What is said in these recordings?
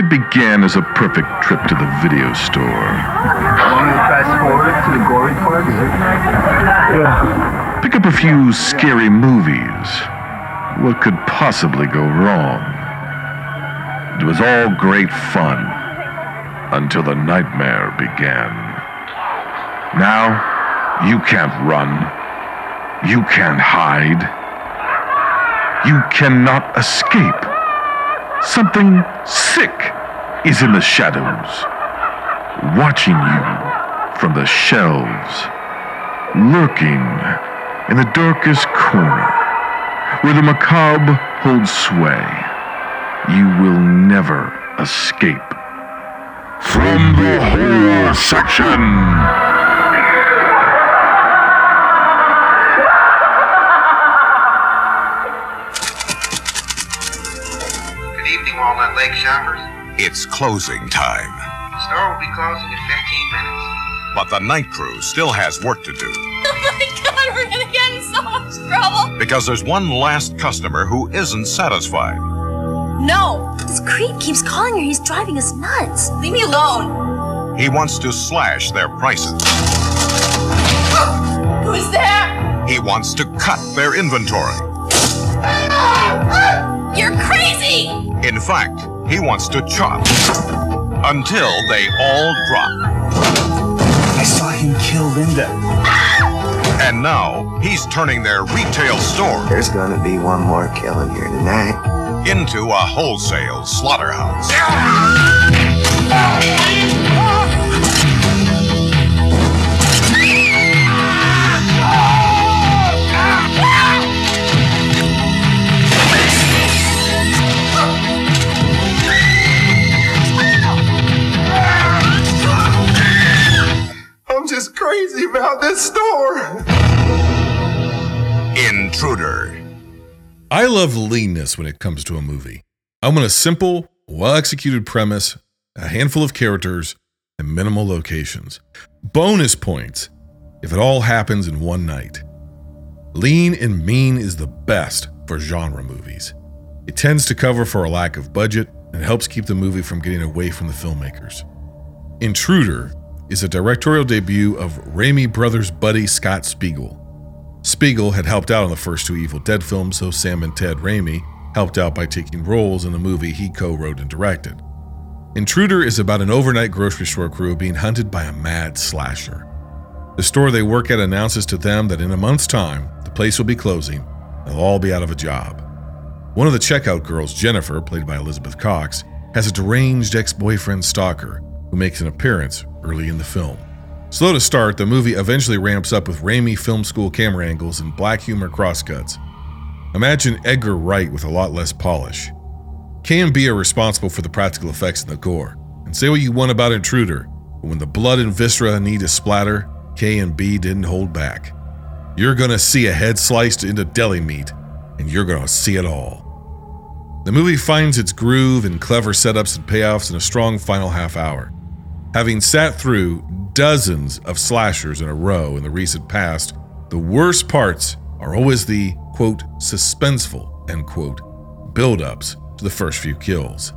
It began as a perfect trip to the video store. Want me to fast forward to the gory part? Pick up a few scary movies. What could possibly go wrong? It was all great fun until the nightmare began. Now, you can't run. You can't hide. You cannot escape. Something sick is in the shadows, watching you from the shelves, lurking in the darkest corner, where the macabre holds sway. You will never escape. From the horror section. Walnut Lake shoppers. It's closing time. The store will be closing in 15 minutes. But the night crew still has work to do Oh my god, we're gonna get in so much trouble. because there's one last customer who isn't satisfied. No, This creep keeps calling her. He's driving us nuts. leave me alone. He wants to slash their prices. Who's there? He wants to cut their inventory. You're crazy! In fact, he wants to chop until they all drop. I saw him kill Linda. And now he's turning their retail store There's gonna be one more killing here tonight. into a wholesale slaughterhouse. Crazy about this store. Intruder. I love leanness when it comes to a movie. I want a simple, well executed premise, a handful of characters, and minimal locations. Bonus points if it all happens in one night. Lean and mean is the best for genre movies. It tends to cover for a lack of budget and helps keep the movie from getting away from the filmmakers. Intruder is a directorial debut of Raimi Brothers buddy Scott Spiegel. Spiegel had helped out on the first two Evil Dead films, so Sam and Ted Raimi helped out by taking roles in the movie he co wrote and directed. Intruder is about an overnight grocery store crew being hunted by a mad slasher. The store they work at announces to them that in a month's time, the place will be closing and they'll all be out of a job. One of the checkout girls, Jennifer, played by Elizabeth Cox, has a deranged ex boyfriend stalker who makes an appearance early in the film. Slow to start, the movie eventually ramps up with Raimi film school camera angles and black humor crosscuts. Imagine Edgar Wright with a lot less polish. KNB are responsible for the practical effects and the gore. And say what you want about Intruder, but when the blood and viscera need to splatter, KNB didn't hold back. You're gonna see a head sliced into deli meat, and you're gonna see it all. The movie finds its groove in clever setups and payoffs in a strong final half hour. Having sat through dozens of slashers in a row in the recent past, the worst parts are always the quote suspenseful end quote build-ups to the first few kills.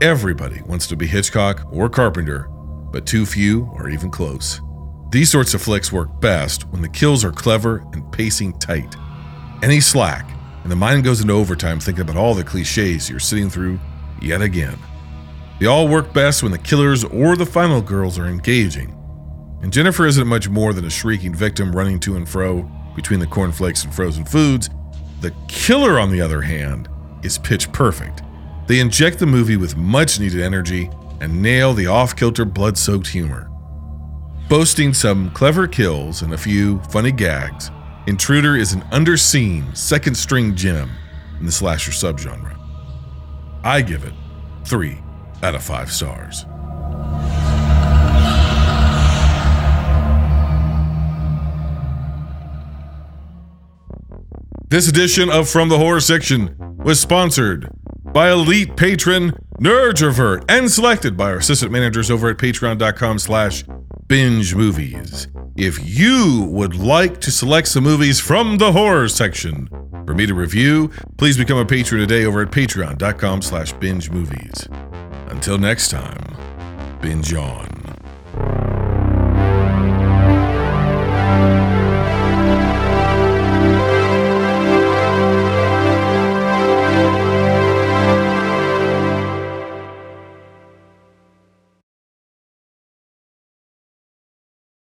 Everybody wants to be Hitchcock or Carpenter, but too few are even close. These sorts of flicks work best when the kills are clever and pacing tight. Any slack, and the mind goes into overtime thinking about all the cliches you're sitting through yet again. They all work best when the killers or the final girls are engaging. And Jennifer isn't much more than a shrieking victim running to and fro between the cornflakes and frozen foods. The killer, on the other hand, is pitch perfect. They inject the movie with much needed energy and nail the off kilter, blood soaked humor. Boasting some clever kills and a few funny gags, Intruder is an underseen second string gem in the slasher subgenre. I give it three out of five stars. This edition of From the Horror Section was sponsored by elite patron Nerdrovert and selected by our assistant managers over at patreon.com slash binge movies. If you would like to select some movies from the horror section, For me to review, please become a patron today over at patreon.com slash binge movies. Until next time, binge on.